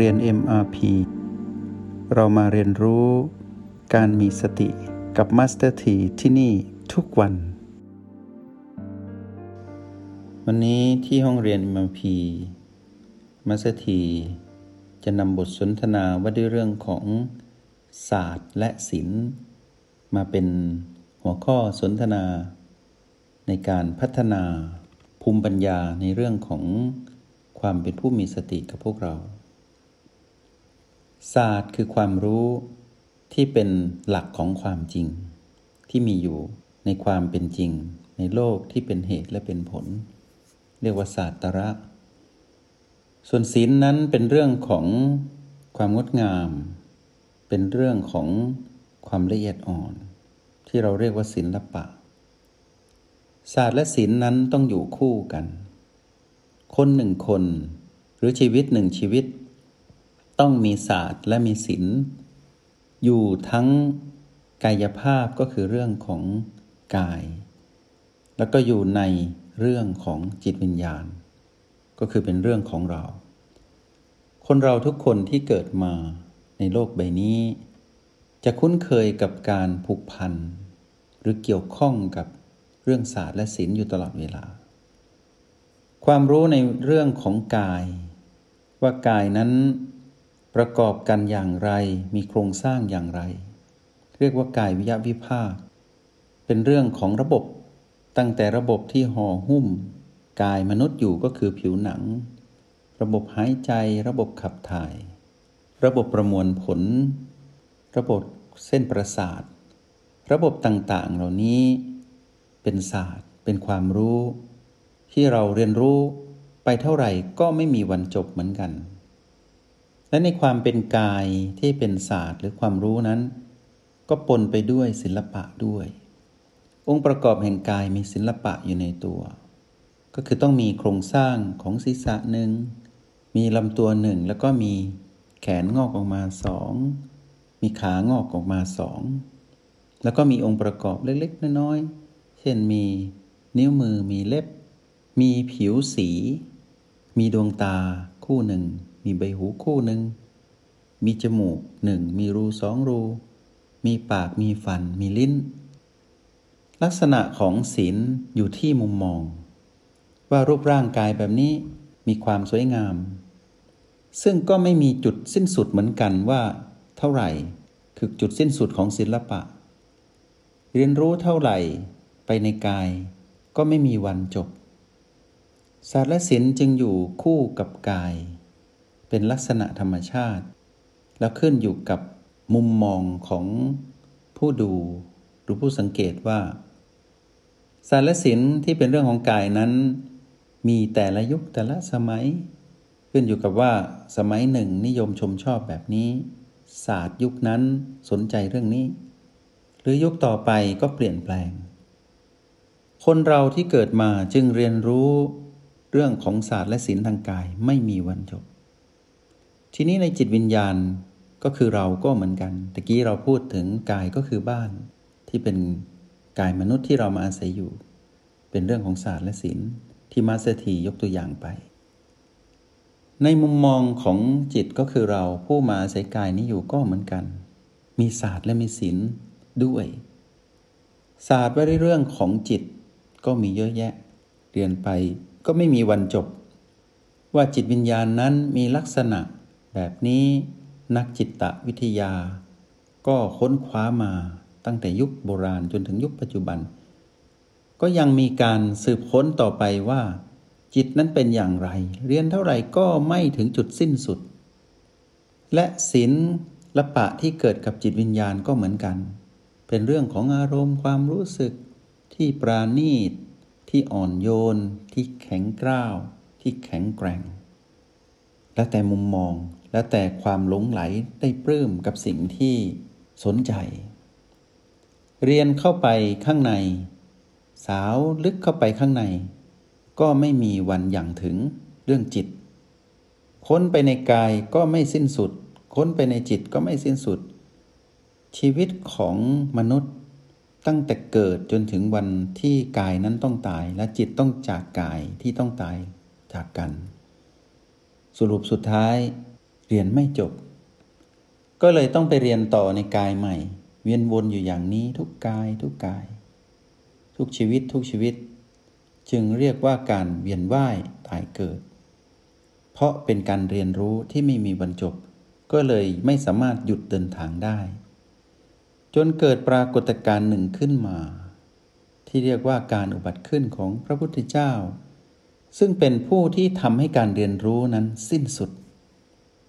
เรียน MRP เรามาเรียนรู้การมีสติกับ Master T ที่ที่นี่ทุกวัน วันนี้ที่ห้องเรียน MRP Master T จะนำบทสนทนาว่าด้วยเรื่องของศาสตร์และศิลป์ มาเป็นหัวข้อสนทนา ในการพัฒนาภูมิปัญญาในเรื่องของความเป็นผู้มีสติกับพวกเรา ศาสตร์คือความรู้ที่เป็นหลักของความจริง ที่มีอยู่ในความเป็นจริง ในโลกที่เป็นเหตุและเป็นผล เรียกว่าศาสตระ ส่วนศีลนั้นเป็นเรื่องของความงดงาม เป็นเรื่องของความละเอียดอ่อน ที่เราเรียกว่าศิลปะ ศาสตร์และศีลนั้นต้องอยู่คู่กัน คนหนึ่งคน หรือชีวิตหนึ่งชีวิต ต้องมีศาสตร์และมีศิลป์อยู่ทั้งกายภาพก็คือเรื่องของกาย แล้วก็อยู่ในเรื่องของจิตวิญญาณ ก็คือเป็นเรื่องของเรา คนเราทุกคนที่เกิดมาในโลกใบนี้ จะคุ้นเคยกับการผูกพันหรือเกี่ยวข้องกับเรื่องศาสตร์และศิลป์อยู่ตลอดเวลา ความรู้ในเรื่องของกาย ว่ากายนั้น ประกอบกันอย่างไร มีโครงสร้างอย่างไร เรียกว่ากายวิยวิภาค เป็นเรื่องของระบบ ตั้งแต่ระบบที่ห่อหุ้ม กายมนุษย์อยู่ก็คือผิวหนัง ระบบหายใจ ระบบขับถ่าย ระบบประมวลผล ระบบเส้นประสาท ระบบต่างๆ เหล่านี้ เป็นศาสตร์ เป็นความรู้ ที่เราเรียนรู้ไปเท่าไหร่ก็ไม่มีวันจบเหมือนกัน และในความเป็นกายที่เป็นศาสตร์หรือความรู้นั้น ก็ปนไปด้วยศิลปะด้วย องค์ประกอบแห่งกายมีศิลปะอยู่ในตัว ก็คือต้องมีโครงสร้างของศีรษะหนึ่ง มีลำตัวหนึ่งแล้วก็มีแขนงอกออกมาสองมีขางอกออกมาสองแล้วก็มีองค์ประกอบเล็กๆน้อยๆเช่นมีนิ้วมือมีเล็บ มีผิวสี มีดวงตาคู่หนึ่ง มีใบหูคู่หนึ่ง มีจมูกหนึ่ง มีรูสองรู มีปาก มีฟัน มีลิ้น ลักษณะของศีลอยู่ที่มุมมอง ว่ารูปร่างกายแบบนี้มีความสวยงาม ซึ่งก็ไม่มีจุดสิ้นสุดเหมือนกันว่า เท่าไหร่ คือจุดสิ้นสุดของศิลปะ เรียนรู้เท่าไหร่ไปในกาย ก็ไม่มีวันจบศาสตร์และศิลป์จึงอยู่คู่กับกาย เป็นลักษณะธรรมชาติ แล้วขึ้นอยู่กับมุมมองของผู้ดูหรือผู้สังเกตว่าศาสตร์และศิลป์ที่เป็นเรื่องของกายนั้น มีแต่ละยุคแต่ละสมัย ขึ้นอยู่กับว่าสมัยหนึ่งนิยมชมชอบแบบนี้ ศาสตร์ยุคนั้นสนใจเรื่องนี้ หรือยุคต่อไปก็เปลี่ยนแปลง คนเราที่เกิดมาจึงเรียนรู้เรื่องของศาสตร์และศิลป์ทางกายไม่มีวันจบ ทีนี้ในจิตวิญญาณก็คือเราก็เหมือนกันตะกี้เราพูดถึงกายก็คือบ้านที่เป็นกายมนุษย์ที่เรามาอาศัยอยู่ เป็นเรื่องของศาสตร์และศิลป์ที่มาสถียกตัวอย่างไป ในมุมมองของจิตก็คือเราผู้มาอาศัยกายนี้อยู่ก็เหมือนกัน มีศาสตร์และมีศิลป์ด้วย ศาสตร์ว่าเรื่องของจิตก็มีเยอะแยะ เรียนไปก็ไม่มีวันจบ ว่าจิตวิญญาณนั้นมีลักษณะ แบบนี้นักจิตวิทยา ก็ค้นคว้ามาตั้งแต่ยุคโบราณจนถึงยุคปัจจุบัน ก็ยังมีการสืบค้นต่อไปว่า จิตนั้นเป็นอย่างไร เรียนเท่าไหร่ก็ไม่ถึงจุดสิ้นสุด และศิลละปะที่เกิดกับจิตวิญญาณก็เหมือนกัน เป็นเรื่องของอารมณ์ความรู้สึกที่ปราณีต ที่อ่อนโยน ที่แข็งกร้าว ที่แข็งแกร่ง แล้วแต่มุมมอง แล้วแต่ความหลงไหลได้ปลื้มกับสิ่งที่สนใจ เรียนเข้าไปข้างใน สาวลึกเข้าไปข้างใน ก็ไม่มีวันอย่างถึงเรื่องจิต ค้นไปในกายก็ไม่สิ้นสุด ค้นไปในจิตก็ไม่สิ้นสุด ชีวิตของมนุษย์ตั้งแต่เกิดจนถึงวันที่กายนั้นต้องตาย และจิตต้องจากกายที่ต้องตายจากกัน สรุปสุดท้าย เรียนไม่จบ ก็เลยต้องไปเรียนต่อในกายใหม่ เวียนวนอยู่อย่างนี้ทุกกายทุกกาย ทุกชีวิตทุกชีวิต จึงเรียกว่าการเวียนว่ายตายเกิด เพราะเป็นการเรียนรู้ที่ไม่มีบรรจบ ก็เลยไม่สามารถหยุดเดินทางได้ จนเกิดปรากฏการณ์หนึ่งขึ้นมา ที่เรียกว่าการอุบัติขึ้นของพระพุทธเจ้า ซึ่งเป็นผู้ที่ทำให้การเรียนรู้นั้นสิ้นสุด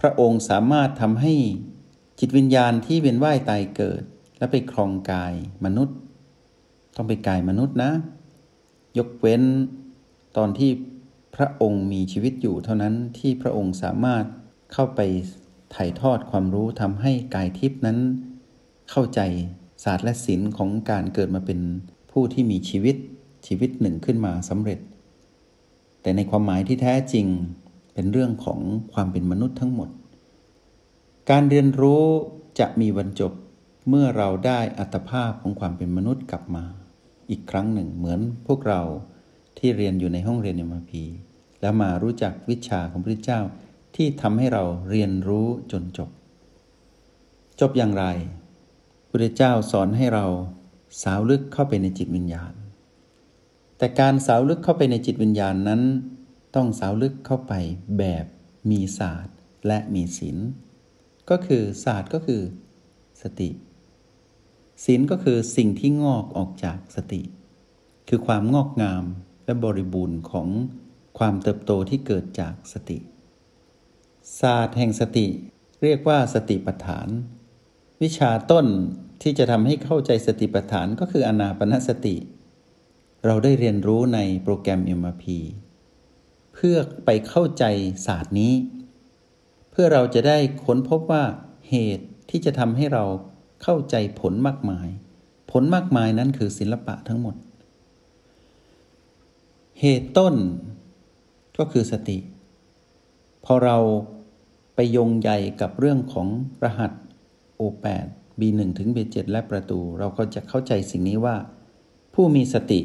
พระองค์สามารถทำให้จิตวิญญาณที่เวียนว่ายตายเกิด และไปครองกายมนุษย์ ต้องไปกายมนุษย์นะ ยกเว้นตอนที่พระองค์มีชีวิตอยู่เท่านั้นที่พระองค์สามารถเข้าไปถ่ายทอดความรู้ทำให้กายทิพย์นั้น เข้าใจศาสตร์และศิลป์ของการเกิดมาเป็นผู้ที่มีชีวิตชีวิตหนึ่งขึ้นมาสำเร็จ แต่ในความหมายที่แท้จริง เป็นเรื่องของความเป็นมนุษย์ทั้งหมด การเรียนรู้จะมีบรรจบเมื่อเราได้อัตภาพของความเป็นมนุษย์กลับมา อีกครั้งหนึ่งเหมือนพวกเราที่เรียนอยู่ในห้องเรียนเอ็มพีแล้วมารู้จักวิชาของพระเจ้าที่ทำให้เราเรียนรู้จนจบ จบอย่างไรพระเจ้าสอนให้เราสาวลึกเข้าไปในจิตวิญญาณ แต่การสาวลึกเข้าไปในจิตวิญญาณนั้น ต้องสาวลึกเข้าไปแบบมีศาสตร์และมีศีลก็คือศาสตร์ก็คือสติศีลก็คือสิ่งที่งอกออกจากสติ คือความงอกงามและบริบูรณ์ของความเติบโตที่เกิดจากสติ ศาสตร์แห่งสติเรียกว่าสติปัฏฐาน วิชาต้นที่จะทำให้เข้าใจสติปัฏฐานก็คืออนาปนสติ เราได้เรียนรู้ในโปรแกรม MRP เพื่อไปเข้าใจศาสตร์นี้ เพื่อเราจะได้ค้นพบว่าเหตุที่จะทำให้เราเข้าใจผลมากมาย ผลมากมายนั้นคือศิลปะทั้งหมด เหตุต้นก็คือสติ พอเราไปยงใหญ่กับเรื่องของรหัส O8 B1 ถึง B7 และประตู เราก็จะเข้าใจสิ่งนี้ว่า ผู้มีสติ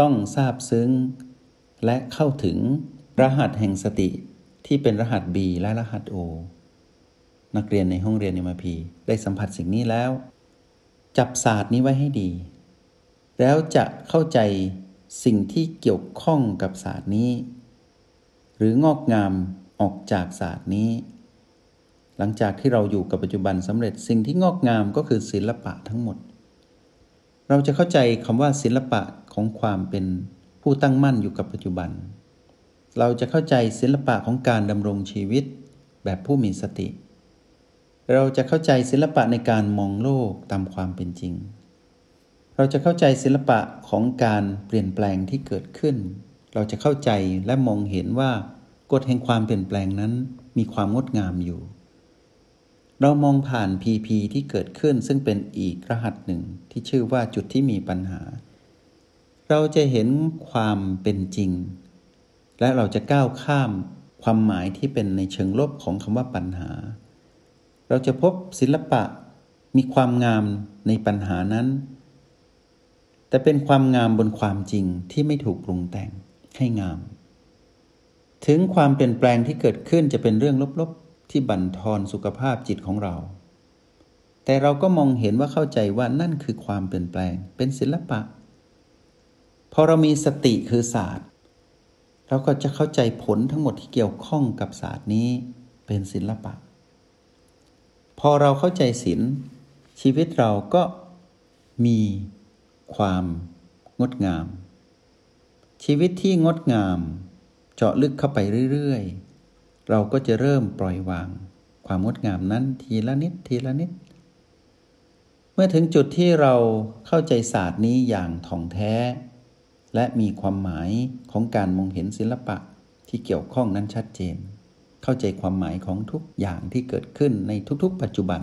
ต้องทราบซึ้ง และเข้าถึง รหัสแห่งสติที่เป็นรหัส B และรหัส O นักเรียนในห้องเรียนมพีได้สัมผัสสิ่งนี้แล้ว จับศาสตร์นี้ไว้ให้ดี แล้วจะเข้าใจสิ่งที่เกี่ยวข้องกับศาสตร์นี้ หรืองอกงามออกจากศาสตร์นี้ หลังจากที่เราอยู่กับปัจจุบันสำเร็จสิ่งที่งอกงามก็คือศิลปะทั้งหมด เราจะเข้าใจคำว่าศิลปะของความเป็นผู้ตั้งมั่นอยู่กับปัจจุบัน เราจะเข้าใจศิลปะของการดำรงชีวิตแบบผู้มีสติ เราจะเข้าใจศิลปะในการมองโลกตามความเป็นจริง เราจะเข้าใจศิลปะของการเปลี่ยนแปลงที่เกิดขึ้น เราจะเข้าใจและมองเห็นว่ากฎแห่งความเปลี่ยนแปลงนั้นมีความงดงามอยู่ เรามองผ่าน PP ที่เกิดขึ้นซึ่งเป็นอีกรหัสหนึ่งที่ชื่อว่าจุดที่มีปัญหา เราจะเห็นความเป็นจริง และเราจะก้าวข้ามความหมายที่เป็นในเชิงลบของคำว่าปัญหา เราจะพบศิลปะมีความงามในปัญหานั้น แต่เป็นความงามบนความจริงที่ไม่ถูกปรุงแต่งให้งาม ถึงความเปลี่ยนแปลงที่เกิดขึ้นจะเป็นเรื่องลบๆ ที่บั่นทอนสุขภาพจิตของเรา แต่เราก็มองเห็นว่าเข้าใจว่านั่นคือความเปลี่ยนแปลงเป็นศิลปะ พอเรามีสติคือศาสตร์ เราก็จะเข้าใจผลทั้งหมดที่เกี่ยวข้องกับศาสตร์นี้เป็นศิลปะ พอเราเข้าใจศีลชีวิตเราก็มีความงดงาม ชีวิตที่งดงามเจาะลึกเข้าไปเรื่อยๆ เราก็จะเริ่มปล่อยวาง ความงดงามนั้นทีละนิดทีละนิด เมื่อถึงจุดที่เราเข้าใจศาสตร์นี้อย่างถ่องแท้ และมีความหมายของการมองเห็นศิลปะที่เกี่ยวข้องนั้นชัดเจน เข้าใจความหมายของทุกอย่างที่เกิดขึ้นในทุกๆ ปัจจุบัน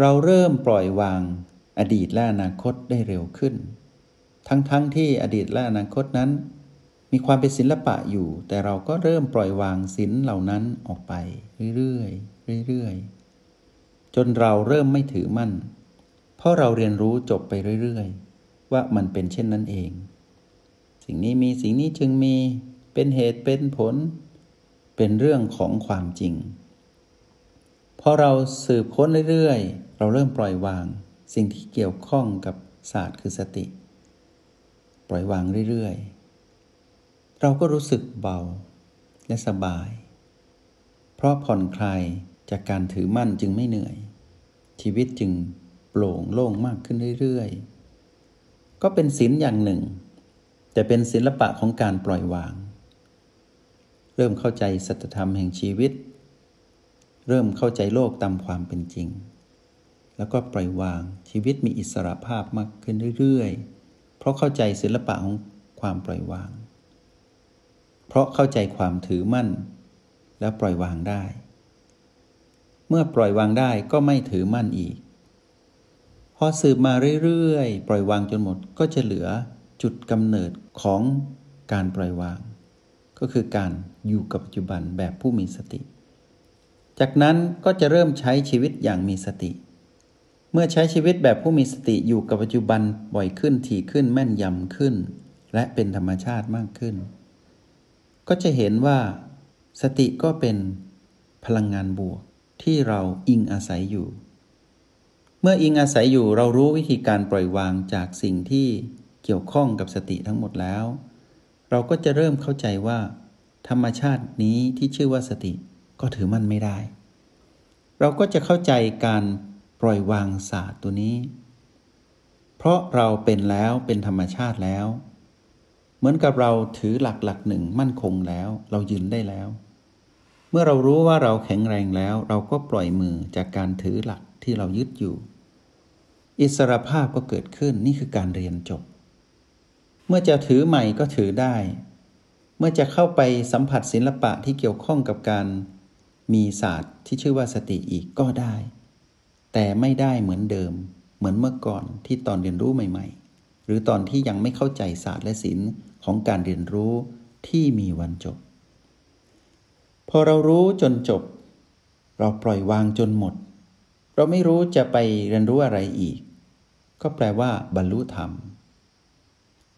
เราเริ่มปล่อยวางอดีตและอนาคตได้เร็วขึ้น ทั้งๆทที่อดีตและอนาคตนั้น มีความเป็นศิลปะอยู่ แต่เราก็เริ่มปล่อยวางศิลเหล่านั้นออกไปเรื่อยๆเรื่อยๆจนเราเริ่มไม่ถือมั่น เพราะเราเรียนรู้จบไปเรื่อยๆ ว่ามันเป็นเช่นนั้นเอง สิ่งนี้มีสิ่งนี้จึงมีเป็นเหตุเป็นผล เป็นเรื่องของความจริงพอเราสืบค้นเรื่อยๆ เราเริ่มปล่อยวาง สิ่งที่เกี่ยวข้องกับศาสตร์คือสติ ปล่อยวางเรื่อยๆ เราก็รู้สึกเบาและสบาย เพราะผ่อนคลายจากการถือมั่นจึงไม่เหนื่อย ชีวิตจึงโปร่งโล่งมากขึ้นเรื่อยๆ ก็เป็นศีลอย่างหนึ่ง แต่เป็นศิลปะของการปล่อยวาง เริ่มเข้าใจสัจธรรมแห่งชีวิต เริ่มเข้าใจโลกตามความเป็นจริง แล้วก็ปล่อยวางชีวิตมีอิสระภาพมากขึ้นเรื่อยๆ เพราะเข้าใจศิลปะของความปล่อยวาง เพราะเข้าใจความถือมั่น แล้วปล่อยวางได้ เมื่อปล่อยวางได้ก็ไม่ถือมั่นอีก พอสืบมาเรื่อยๆ ปล่อยวางจนหมดก็จะเหลือจุดกำเนิดของการปล่อยวาง ก็คือการอยู่กับปัจจุบันแบบผู้มีสติ จากนั้นก็จะเริ่มใช้ชีวิตอย่างมีสติ เมื่อใช้ชีวิตแบบผู้มีสติอยู่กับปัจจุบันบ่อยขึ้นถี่ขึ้นแม่นยำขึ้น และเป็นธรรมชาติมากขึ้น ก็จะเห็นว่าสติก็เป็นพลังงานบวกที่เราอิงอาศัยอยู่ เมื่ออิงอาศัยอยู่เรารู้วิธีการปล่อยวางจากสิ่งที่เกี่ยวข้องกับสติทั้งหมดแล้ว เราก็จะเริ่มเข้าใจว่า ธรรมชาตินี้ที่ชื่อว่าสติก็ถือมั่นไม่ได้ เราก็จะเข้าใจการปล่อยวางศาสตร์ตัวนี้ เพราะเราเป็นแล้วเป็นธรรมชาติแล้ว เหมือนกับเราถือหลักหลักหนึ่งมั่นคงแล้ว เรายืนได้แล้ว เมื่อเรารู้ว่าเราแข็งแรงแล้ว เราก็ปล่อยมือจากการถือหลัก ที่เรายึดอยู่ อิสรภาพก็เกิดขึ้นนี่คือการเรียนจบ เมื่อจะถือใหม่ก็ถือได้ เมื่อจะเข้าไปสัมผัสศิลปะที่เกี่ยวข้องกับการมีศาสตร์ที่ชื่อว่าสติอีกก็ได้ แต่ไม่ได้เหมือนเดิม เหมือนเมื่อก่อนที่ตอนเรียนรู้ใหม่ ๆ หรือตอนที่ยังไม่เข้าใจศาสตร์และศิลป์ของการเรียนรู้ที่มีวันจบ พอเรารู้จนจบ เราปล่อยวางจนหมด เราไม่รู้จะไปเรียนรู้อะไรอีก ก็แปลว่า บรรลุธรรม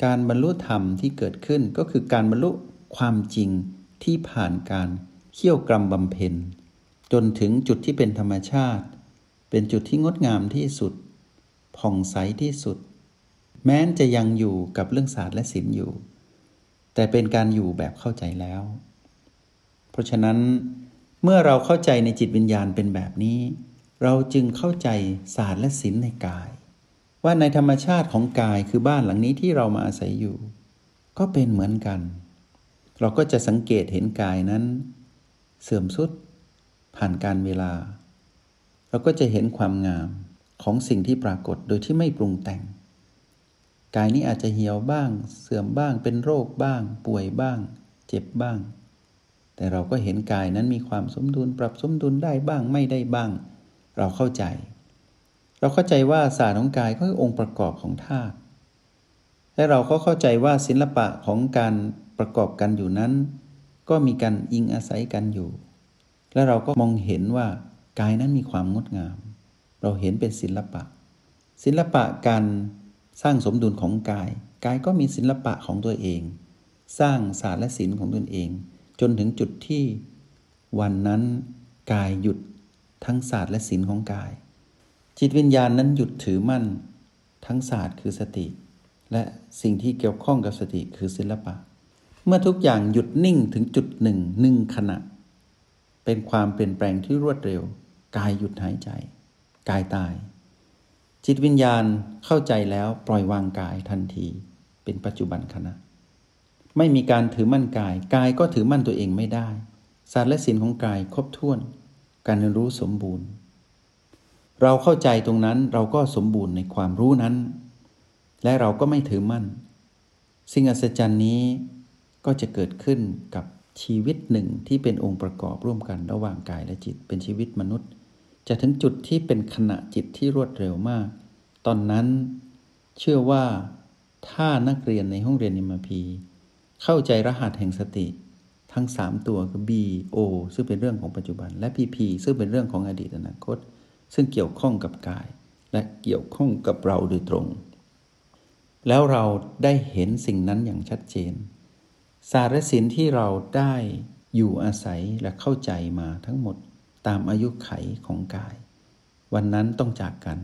การบรรลุธรรมที่เกิดขึ้นก็คือการบรรลุความจริงที่ผ่านการเขี่ยวกรรมบำเพ็ญ จนถึงจุดที่เป็นธรรมชาติ เป็นจุดที่งดงามที่สุด ผ่องใสที่สุด แม้นจะยังอยู่กับเรื่องศาสตร์และศิลป์อยู่ แต่เป็นการอยู่แบบเข้าใจแล้ว เพราะฉะนั้น เมื่อเราเข้าใจในจิตวิญญาณเป็นแบบนี้ เราจึงเข้าใจศาสตร์และศิลป์ในกาย ว่าในธรรมชาติของกายคือบ้านหลังนี้ที่เรามาอาศัยอยู่ ก็เป็นเหมือนกัน เราก็จะสังเกตเห็นกายนั้น เสื่อมสุด ผ่านการเวลา เราก็จะเห็นความงามของสิ่งที่ปรากฏโดยที่ไม่ปรุงแต่ง กายนี้อาจจะเหี่ยวบ้าง เสื่อมบ้างเป็นโรคบ้าง ป่วยบ้าง เจ็บบ้าง แต่เราก็เห็นกายนั้นมีความสมดุลปรับสมดุลได้บ้างไม่ได้บ้าง เราเข้าใจ เราเข้าใจว่าศาสตร์ของกายก็คือองค์ประกอบของธาตุและเราก็เข้าใจว่าศิลปะของการประกอบกันอยู่นั้น ก็มีการอิงอาศัยกันอยู่ และเราก็มองเห็นว่ากายนั้นมีความงดงาม เราเห็นเป็นศิลปะ ศิลปะการสร้างสมดุลของกาย กายก็มีศิลปะของตัวเอง สร้างศาสตร์และศิลป์ของตนเอง จนถึงจุดที่วันนั้นกายหยุด ทั้งศาสตร์และศิลป์ของกาย จิตวิญญาณนั้นหยุดถือมั่น ทั้งศาสตร์คือสติ และสิ่งที่เกี่ยวข้องกับสติคือศิลปะ เมื่อทุกอย่างหยุดนิ่งถึงจุดหนึ่งหนึ่งขณะ เป็นความเปลี่ยนแปลงที่รวดเร็ว กายหยุดหายใจ กายตาย จิตวิญญาณเข้าใจแล้วปล่อยวางกายทันที เป็นปัจจุบันขณะไม่มีการถือมั่นกาย กายก็ถือมั่นตัวเองไม่ได้ ศาสตร์และศิลป์ของกายครบถ้วน การเรียนรู้สมบูรณ์ เราเข้าใจตรงนั้นเราก็สมบูรณ์ในความรู้นั้น และเราก็ไม่ถือมั่น สิ่งอัศจรรย์นี้ก็จะเกิดขึ้นกับชีวิตหนึ่งที่เป็นองค์ประกอบร่วมกันระหว่างกายและจิตเป็นชีวิตมนุษย์ จะถึงจุดที่เป็นขณะจิตที่รวดเร็วมาก ตอนนั้นเชื่อว่าถ้านักเรียนในห้องเรียนนิมพี เข้าใจรหัสแห่งสติ ทั้ง 3 ตัวคือ B O ซึ่งเป็นเรื่องของปัจจุบันและ PP ซึ่งเป็นเรื่องของอดีตอนาคต ซึ่งเกี่ยวข้องกับกาย และเกี่ยวข้องกับเราโดยตรง แล้วเราได้เห็นสิ่งนั้นอย่างชัดเจนศาสตร์และศิลป์ที่เราได้อยู่อาศัยและเข้าใจมาทั้งหมดตามอายุไขของกาย วันนั้นต้องจากกัน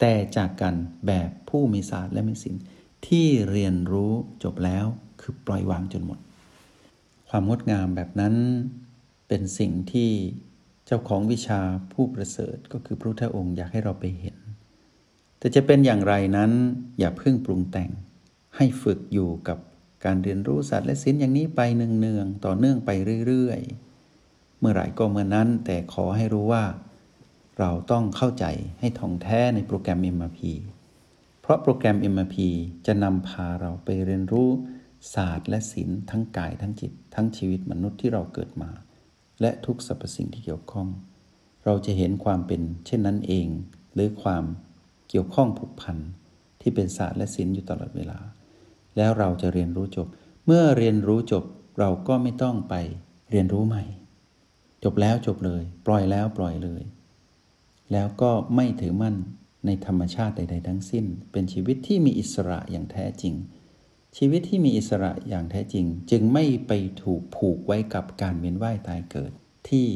แต่จากกันแบบผู้มีศาสตร์และมีศิลป์ที่เรียนรู้จบแล้วคือปล่อยวางจนหมด ความงดงามแบบนั้น เป็นสิ่งที่เจ้าของวิชาผู้ประเสริฐก็คือพระพุทธองค์อยากให้เราไปเห็น แต่จะเป็นอย่างไรนั้นอย่าเพิ่งปรุงแต่ง ให้ฝึกอยู่กับการเรียนรู้ศาสตร์และศิลป์อย่างนี้ไปเนืองๆต่อเนื่องไปเรื่อยๆ เมื่อไหร่ก็เมื่อนั้น แต่ขอให้รู้ว่า เราต้องเข้าใจให้ท่องแท้ในโปรแกรม MRP เพราะโปรแกรม MRP จะนำพาเราไปเรียนรู้ ศาสตร์และศิลป์ทั้งกายทั้งจิต ทั้งชีวิตมนุษย์ที่เราเกิดมา และทุกสรรพสิ่งที่เกี่ยวข้อง เราจะเห็นความเป็นเช่นนั้นเอง หรือความเกี่ยวข้องผูกพันที่เป็นศาสตร์และศิลป์อยู่ตลอดเวลา แล้วเราจะเรียนรู้จบ เมื่อเรียนรู้จบเราก็ไม่ต้องไปเรียนรู้ใหม่ จบแล้วจบเลย ปล่อยแล้วปล่อยเลย แล้วก็ไม่ถือมั่นในธรรมชาติใด ๆ ทั้งสิ้น เป็นชีวิตที่มีอิสระอย่างแท้จริง ชีวิตที่มีอิสระอย่างแท้จริง จึงไม่ไปถูกผูกไว้กับการเวียนว่ายตายเกิด ที่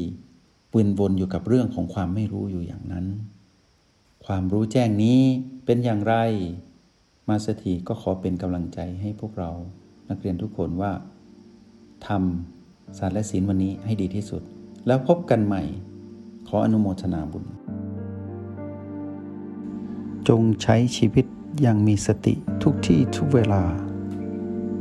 วนวนอยู่กับเรื่องของความไม่รู้อยู่อย่างนั้น ความรู้แจ้งนี้เป็นอย่างไร มาสถีก็ขอเป็นกำลังใจให้พวกเรา นักเรียนทุกคนว่าทำศาสตร์และศิลวันนี้ให้ดีที่สุด แล้วพบกันใหม่ ขออนุโมทนาบุญ จงใช้ชีวิตอย่างมีสติทุกที่ทุกเวลา